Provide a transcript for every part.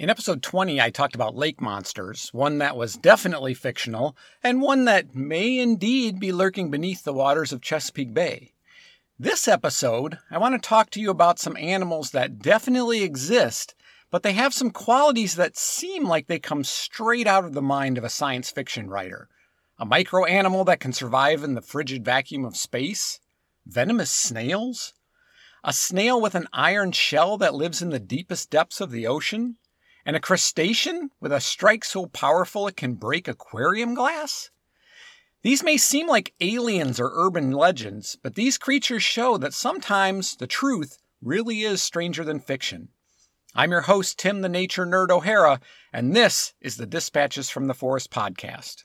In episode 20, I talked about lake monsters, one that was definitely fictional, and one that may indeed be lurking beneath the waters of Chesapeake Bay. This episode, I want to talk to you about some animals that definitely exist, but they have some qualities that seem like they come straight out of the mind of a science fiction writer. A micro animal that can survive in the frigid vacuum of space? Venomous snails? A snail with an iron shell that lives in the deepest depths of the ocean? And a crustacean with a strike so powerful it can break aquarium glass? These may seem like aliens or urban legends, but these creatures show that sometimes the truth really is stranger than fiction. I'm your host, Tim the Nature Nerd O'Hara, and this is the Dispatches from the Forest podcast.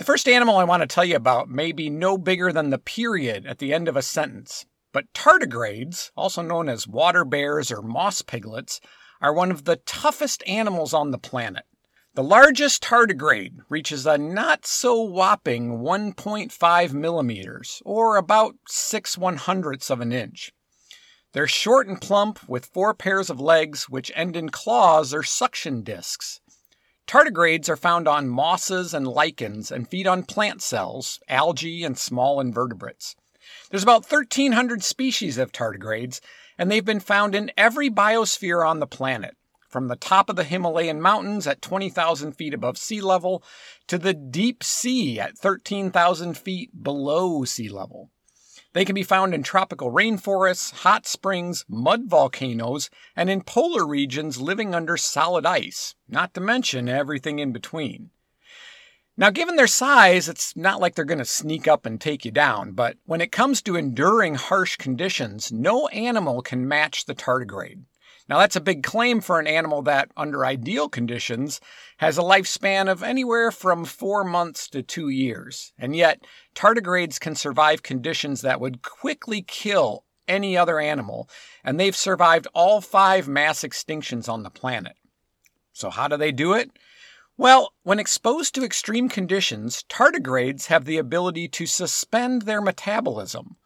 The first animal I want to tell you about may be no bigger than the period at the end of a sentence, but tardigrades, also known as water bears or moss piglets, are one of the toughest animals on the planet. The largest tardigrade reaches a not so whopping 1.5 millimeters, or about 6 one hundredths of an inch. They're short and plump with four pairs of legs which end in claws or suction discs. Tardigrades are found on mosses and lichens and feed on plant cells, algae, and small invertebrates. There's about 1,300 species of tardigrades, and they've been found in every biosphere on the planet, from the top of the Himalayan mountains at 20,000 feet above sea level to the deep sea at 13,000 feet below sea level. They can be found in tropical rainforests, hot springs, mud volcanoes, and in polar regions living under solid ice, not to mention everything in between. Now, given their size, it's not like they're going to sneak up and take you down, but when it comes to enduring harsh conditions, no animal can match the tardigrade. Now, that's a big claim for an animal that, under ideal conditions, has a lifespan of anywhere from four months to two years. And yet, tardigrades can survive conditions that would quickly kill any other animal, and they've survived all five mass extinctions on the planet. So, how do they do it? Well, when exposed to extreme conditions, tardigrades have the ability to suspend their metabolism.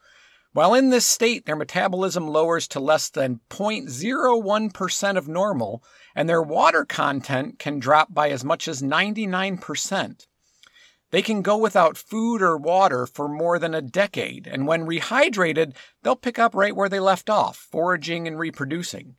While in this state, their metabolism lowers to less than 0.01% of normal, and their water content can drop by as much as 99%. They can go without food or water for more than a decade, and when rehydrated, they'll pick up right where they left off, foraging and reproducing.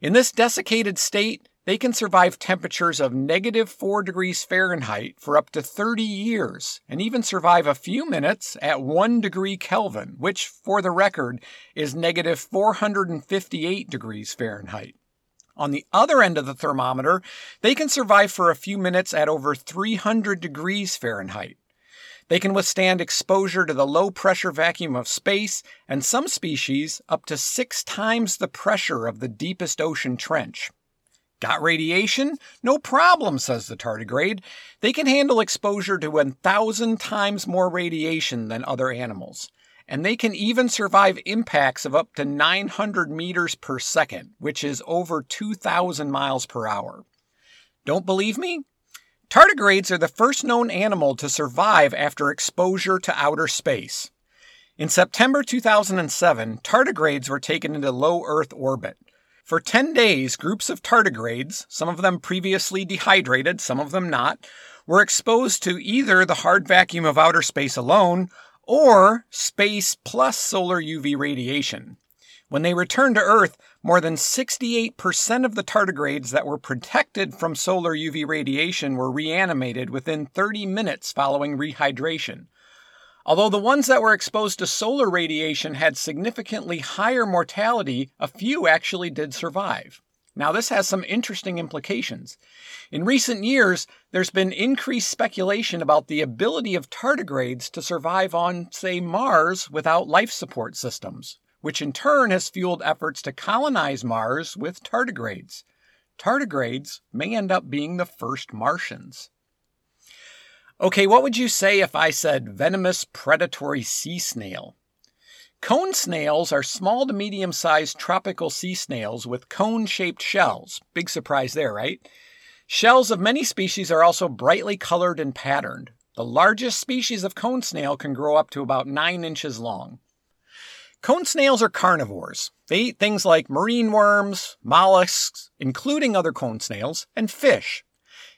In this desiccated state, they can survive temperatures of negative 4 degrees Fahrenheit for up to 30 years, and even survive a few minutes at 1 degree Kelvin, which, for the record, is negative 458 degrees Fahrenheit. On the other end of the thermometer, they can survive for a few minutes at over 300 degrees Fahrenheit. They can withstand exposure to the low pressure vacuum of space, and some species up to six times the pressure of the deepest ocean trench. Got radiation? No problem, says the tardigrade. They can handle exposure to 1,000 times more radiation than other animals. And they can even survive impacts of up to 900 meters per second, which is over 2,000 miles per hour. Don't believe me? Tardigrades are the first known animal to survive after exposure to outer space. In September 2007, tardigrades were taken into low Earth orbit. For 10 days, groups of tardigrades, some of them previously dehydrated, some of them not, were exposed to either the hard vacuum of outer space alone or space plus solar UV radiation. When they returned to Earth, more than 68% of the tardigrades that were protected from solar UV radiation were reanimated within 30 minutes following rehydration. Although the ones that were exposed to solar radiation had significantly higher mortality, a few actually did survive. Now, this has some interesting implications. In recent years, there's been increased speculation about the ability of tardigrades to survive on, say, Mars without life support systems, which in turn has fueled efforts to colonize Mars with tardigrades. Tardigrades may end up being the first Martians. Okay, what would you say if I said venomous predatory sea snail? Cone snails are small to medium sized tropical sea snails with cone shaped shells. Big surprise there, right? Shells of many species are also brightly colored and patterned. The largest species of cone snail can grow up to about 9 inches long. Cone snails are carnivores. They eat things like marine worms, mollusks, including other cone snails, and fish.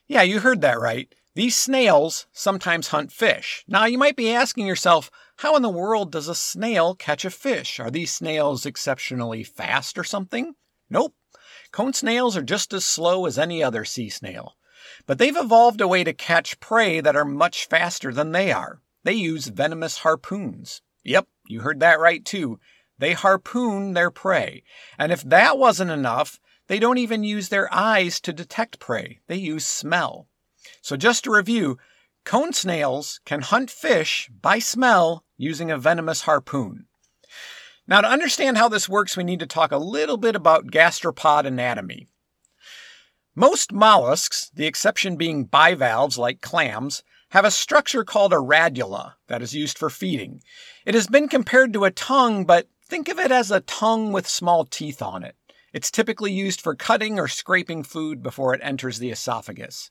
Yeah, you heard that right. These snails sometimes hunt fish. Now, you might be asking yourself, how in the world does a snail catch a fish? Are these snails exceptionally fast or something? Nope. Cone snails are just as slow as any other sea snail. But they've evolved a way to catch prey that are much faster than they are. They use venomous harpoons. Yep, you heard that right too. They harpoon their prey. And if that wasn't enough, they don't even use their eyes to detect prey. They use smell. So just to review, cone snails can hunt fish by smell using a venomous harpoon. Now, to understand how this works, we need to talk a little bit about gastropod anatomy. Most mollusks, the exception being bivalves like clams, have a structure called a radula that is used for feeding. It has been compared to a tongue, but think of it as a tongue with small teeth on it. It's typically used for cutting or scraping food before it enters the esophagus.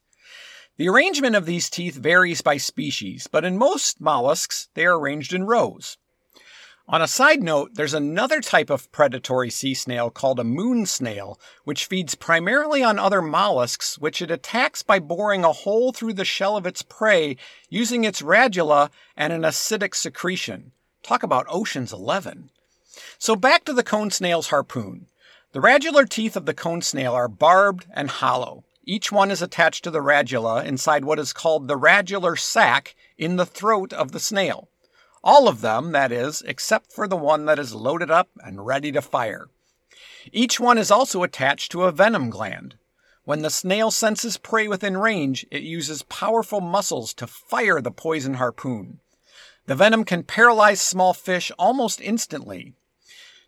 The arrangement of these teeth varies by species, but in most mollusks, they are arranged in rows. On a side note, there's another type of predatory sea snail called a moon snail, which feeds primarily on other mollusks, which it attacks by boring a hole through the shell of its prey using its radula and an acidic secretion. Talk about Ocean's Eleven. So back to the cone snail's harpoon. The radular teeth of the cone snail are barbed and hollow. Each one is attached to the radula inside what is called the radular sac in the throat of the snail. All of them, that is, except for the one that is loaded up and ready to fire. Each one is also attached to a venom gland. When the snail senses prey within range, it uses powerful muscles to fire the poison harpoon. The venom can paralyze small fish almost instantly.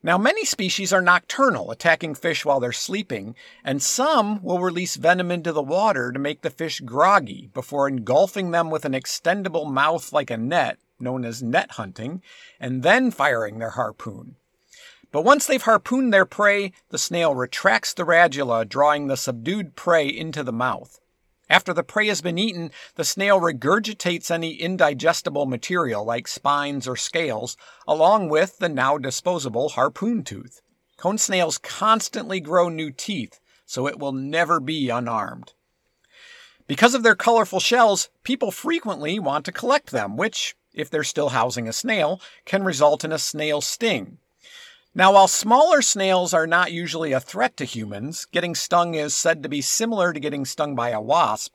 Now, many species are nocturnal, attacking fish while they're sleeping, and some will release venom into the water to make the fish groggy before engulfing them with an extendable mouth like a net known as net hunting, and then firing their harpoon. But once they've harpooned their prey, the snail retracts the radula, drawing the subdued prey into the mouth. After the prey has been eaten, the snail regurgitates any indigestible material like spines or scales, along with the now disposable harpoon tooth. Cone snails constantly grow new teeth, so it will never be unarmed. Because of their colorful shells, people frequently want to collect them, which if they're still housing a snail, can result in a snail sting. Now, while smaller snails are not usually a threat to humans, getting stung is said to be similar to getting stung by a wasp.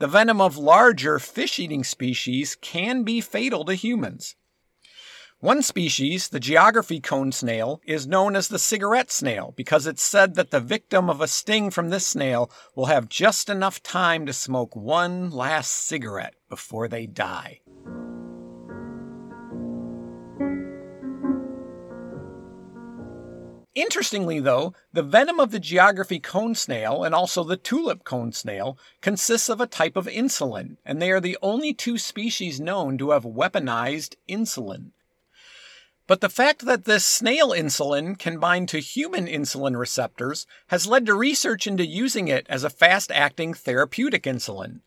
The venom of larger fish eating species can be fatal to humans. One species, the geography cone snail, is known as the cigarette snail because it's said that the victim of a sting from this snail will have just enough time to smoke one last cigarette before they die. Interestingly, though, the venom of the geography cone snail and also the tulip cone snail consists of a type of insulin, and they are the only two species known to have weaponized insulin. But the fact that this snail insulin can bind to human insulin receptors has led to research into using it as a fast acting therapeutic insulin.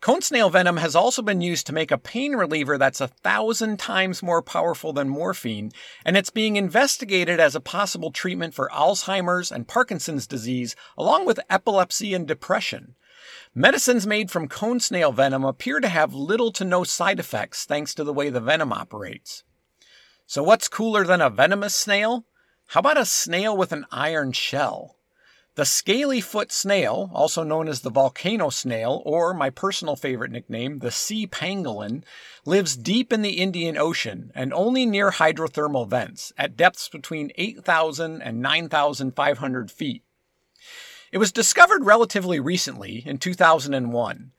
Cone snail venom has also been used to make a pain reliever that's a thousand times more powerful than morphine, and it's being investigated as a possible treatment for Alzheimer's and Parkinson's disease, along with epilepsy and depression. Medicines made from cone snail venom appear to have little to no side effects thanks to the way the venom operates. So, what's cooler than a venomous snail? How about a snail with an iron shell? The scaly foot snail, also known as the volcano snail, or my personal favorite nickname, the sea pangolin, lives deep in the Indian Ocean and only near hydrothermal vents at depths between 8,000 and 9,500 feet. It was discovered relatively recently, in 2001.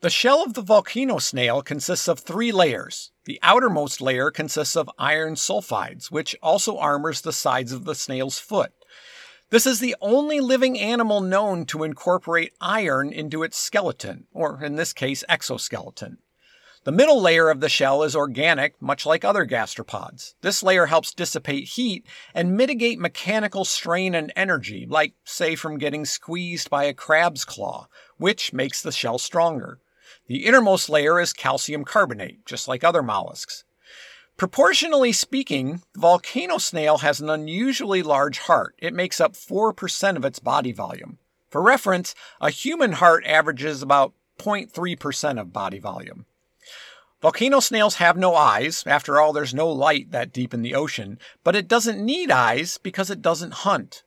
The shell of the volcano snail consists of three layers. The outermost layer consists of iron sulfides, which also armors the sides of the snail's foot. This is the only living animal known to incorporate iron into its skeleton, or in this case, exoskeleton. The middle layer of the shell is organic, much like other gastropods. This layer helps dissipate heat and mitigate mechanical strain and energy, like, say, from getting squeezed by a crab's claw, which makes the shell stronger. The innermost layer is calcium carbonate, just like other mollusks. Proportionally speaking, the volcano snail has an unusually large heart. It makes up 4% of its body volume. For reference, a human heart averages about 0.3% of body volume. Volcano snails have no eyes. After all, there's no light that deep in the ocean, but it doesn't need eyes because it doesn't hunt.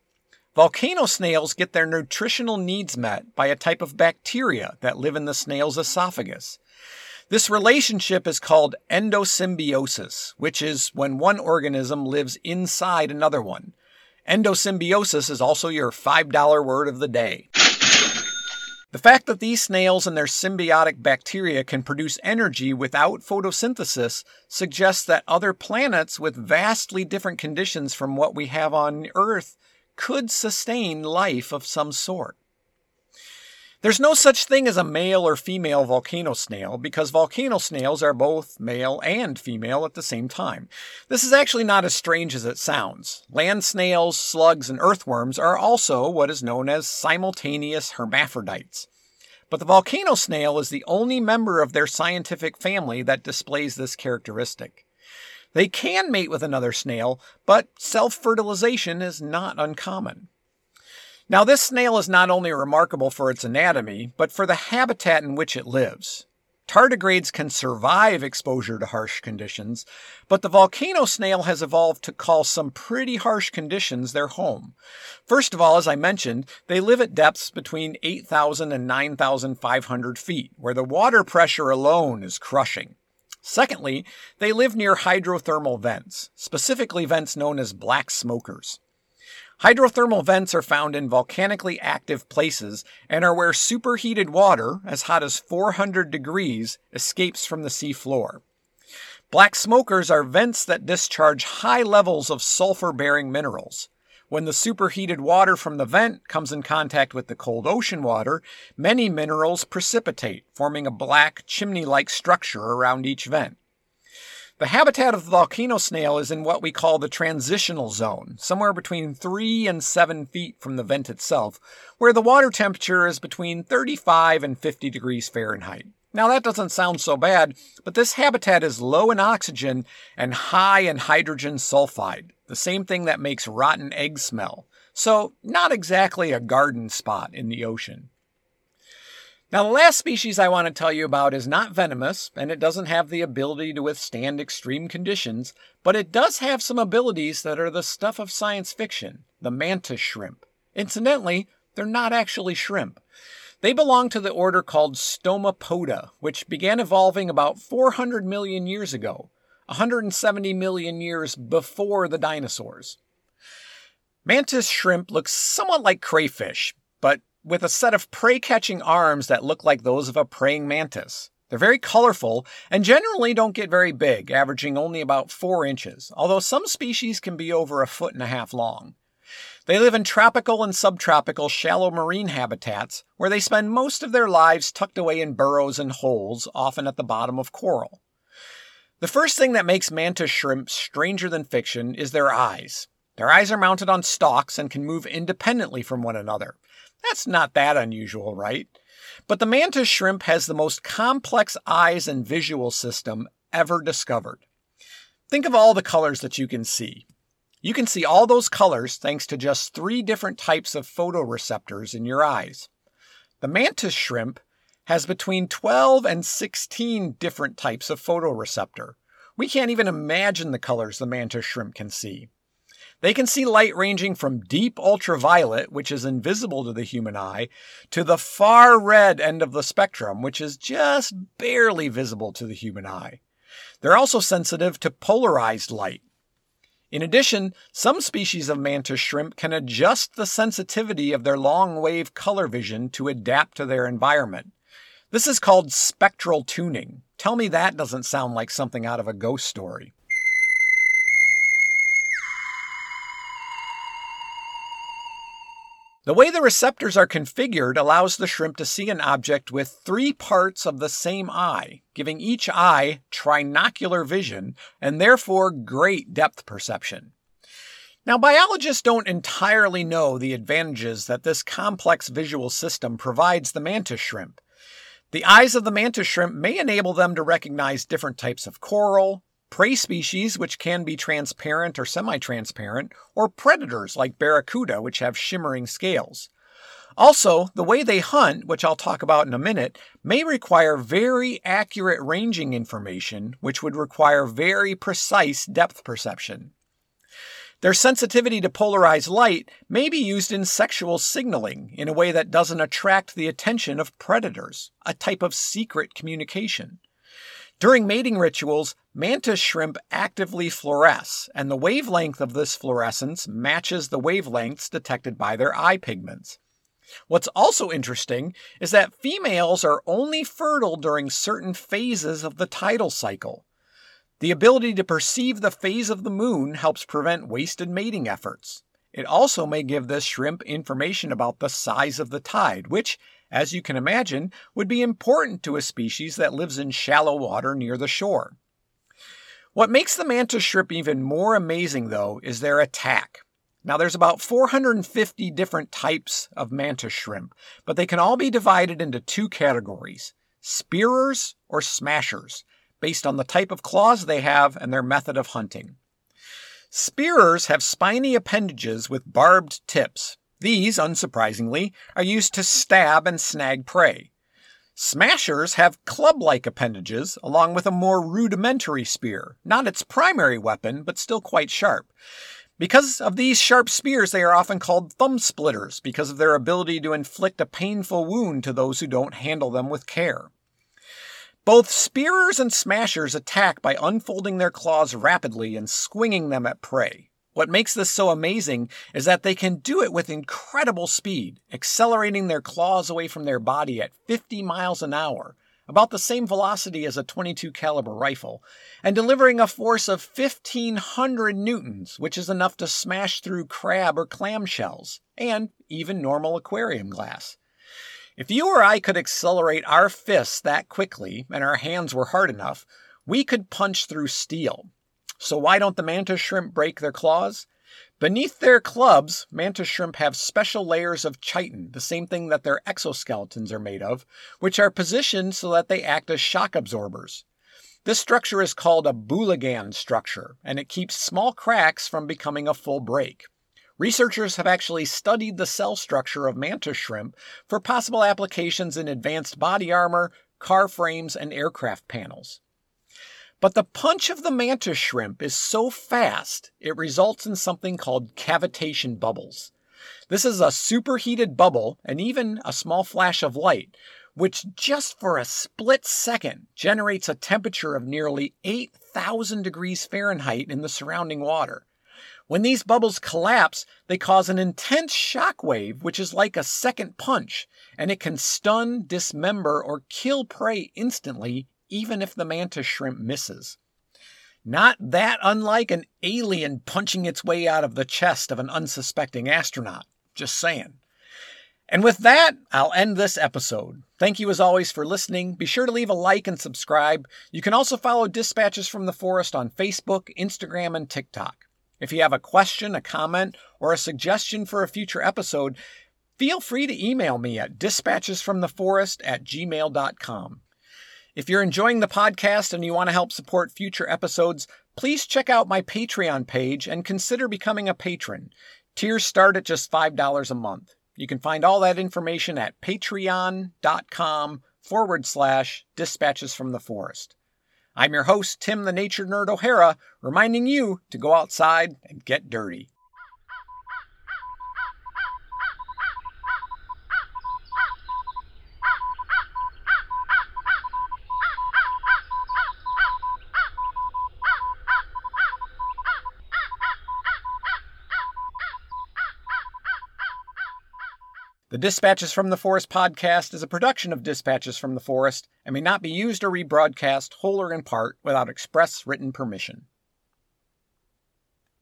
Volcano snails get their nutritional needs met by a type of bacteria that live in the snail's esophagus. This relationship is called endosymbiosis, which is when one organism lives inside another one. Endosymbiosis is also your $5 word of the day. The fact that these snails and their symbiotic bacteria can produce energy without photosynthesis suggests that other planets with vastly different conditions from what we have on Earth could sustain life of some sort. There's no such thing as a male or female volcano snail because volcano snails are both male and female at the same time. This is actually not as strange as it sounds. Land snails, slugs, and earthworms are also what is known as simultaneous hermaphrodites. But the volcano snail is the only member of their scientific family that displays this characteristic. They can mate with another snail, but self fertilization is not uncommon. Now, this snail is not only remarkable for its anatomy, but for the habitat in which it lives. Tardigrades can survive exposure to harsh conditions, but the volcano snail has evolved to call some pretty harsh conditions their home. First of all, as I mentioned, they live at depths between 8,000 and 9,500 feet, where the water pressure alone is crushing. Secondly, they live near hydrothermal vents, specifically vents known as black smokers. Hydrothermal vents are found in volcanically active places and are where superheated water, as hot as 400 degrees, escapes from the sea floor. Black smokers are vents that discharge high levels of sulfur bearing minerals. When the superheated water from the vent comes in contact with the cold ocean water, many minerals precipitate, forming a black chimney like structure around each vent. The habitat of the volcano snail is in what we call the transitional zone, somewhere between 3 and 7 feet from the vent itself, where the water temperature is between 35 and 50 degrees Fahrenheit. Now, that doesn't sound so bad, but this habitat is low in oxygen and high in hydrogen sulfide, the same thing that makes rotten eggs smell. So, not exactly a garden spot in the ocean. Now, the last species I want to tell you about is not venomous, and it doesn't have the ability to withstand extreme conditions, but it does have some abilities that are the stuff of science fiction the mantis shrimp. Incidentally, they're not actually shrimp. They belong to the order called Stomatopoda, which began evolving about 400 million years ago, 170 million years before the dinosaurs. Mantis shrimp looks somewhat like crayfish, but with a set of prey catching arms that look like those of a praying mantis. They're very colorful and generally don't get very big, averaging only about 4 inches, although some species can be over a foot and a half long. They live in tropical and subtropical shallow marine habitats where they spend most of their lives tucked away in burrows and holes, often at the bottom of coral. The first thing that makes mantis shrimp stranger than fiction is their eyes. Their eyes are mounted on stalks and can move independently from one another. That's not that unusual, right? But the mantis shrimp has the most complex eyes and visual system ever discovered. Think of all the colors that you can see. You can see all those colors thanks to just three different types of photoreceptors in your eyes. The mantis shrimp has between 12 and 16 different types of photoreceptor. We can't even imagine the colors the mantis shrimp can see. They can see light ranging from deep ultraviolet, which is invisible to the human eye, to the far red end of the spectrum, which is just barely visible to the human eye. They're also sensitive to polarized light. In addition, some species of mantis shrimp can adjust the sensitivity of their long wave color vision to adapt to their environment. This is called spectral tuning. Tell me that doesn't sound like something out of a ghost story. The way the receptors are configured allows the shrimp to see an object with three parts of the same eye, giving each eye trinocular vision and therefore great depth perception. Now, biologists don't entirely know the advantages that this complex visual system provides the mantis shrimp. The eyes of the mantis shrimp may enable them to recognize different types of coral, prey species, which can be transparent or semi transparent, or predators like barracuda, which have shimmering scales. Also, the way they hunt, which I'll talk about in a minute, may require very accurate ranging information, which would require very precise depth perception. Their sensitivity to polarized light may be used in sexual signaling in a way that doesn't attract the attention of predators, a type of secret communication. During mating rituals, mantis shrimp actively fluoresce, and the wavelength of this fluorescence matches the wavelengths detected by their eye pigments. What's also interesting is that females are only fertile during certain phases of the tidal cycle. The ability to perceive the phase of the moon helps prevent wasted mating efforts. It also may give this shrimp information about the size of the tide, which, as you can imagine, would be important to a species that lives in shallow water near the shore. What makes the mantis shrimp even more amazing, though, is their attack. Now, there's about 450 different types of mantis shrimp, but they can all be divided into two categories spearers or smashers, based on the type of claws they have and their method of hunting. Spearers have spiny appendages with barbed tips, these, unsurprisingly, are used to stab and snag prey. Smashers have club like appendages, along with a more rudimentary spear, not its primary weapon, but still quite sharp. Because of these sharp spears, they are often called thumb splitters because of their ability to inflict a painful wound to those who don't handle them with care. Both spearers and smashers attack by unfolding their claws rapidly and swinging them at prey. What makes this so amazing is that they can do it with incredible speed, accelerating their claws away from their body at 50 miles an hour, about the same velocity as a 22 caliber rifle, and delivering a force of 1500 newtons, which is enough to smash through crab or clam shells and even normal aquarium glass. If you or I could accelerate our fists that quickly and our hands were hard enough, we could punch through steel. So why don't the mantis shrimp break their claws? Beneath their clubs, mantis shrimp have special layers of chitin, the same thing that their exoskeletons are made of, which are positioned so that they act as shock absorbers. This structure is called a Bouligand structure, and it keeps small cracks from becoming a full break. Researchers have actually studied the cell structure of mantis shrimp for possible applications in advanced body armor, car frames, and aircraft panels. But the punch of the mantis shrimp is so fast, it results in something called cavitation bubbles. This is a superheated bubble and even a small flash of light, which just for a split second generates a temperature of nearly 8,000 degrees Fahrenheit in the surrounding water. When these bubbles collapse, they cause an intense shock wave, which is like a second punch, and it can stun, dismember, or kill prey instantly even if the mantis shrimp misses. Not that unlike an alien punching its way out of the chest of an unsuspecting astronaut. Just saying. And with that, I'll end this episode. Thank you as always for listening. Be sure to leave a like and subscribe. You can also follow Dispatches from the Forest on Facebook, Instagram, and TikTok. If you have a question, a comment, or a suggestion for a future episode, feel free to email me at dispatchesfromtheforest at gmail.com. If you're enjoying the podcast and you want to help support future episodes, please check out my Patreon page and consider becoming a patron. Tiers start at just $5 a month. You can find all that information at patreon.com forward slash dispatches from the forest. I'm your host, Tim the Nature Nerd O'Hara, reminding you to go outside and get dirty. Dispatches from the Forest podcast is a production of Dispatches from the Forest and may not be used or rebroadcast whole or in part without express written permission.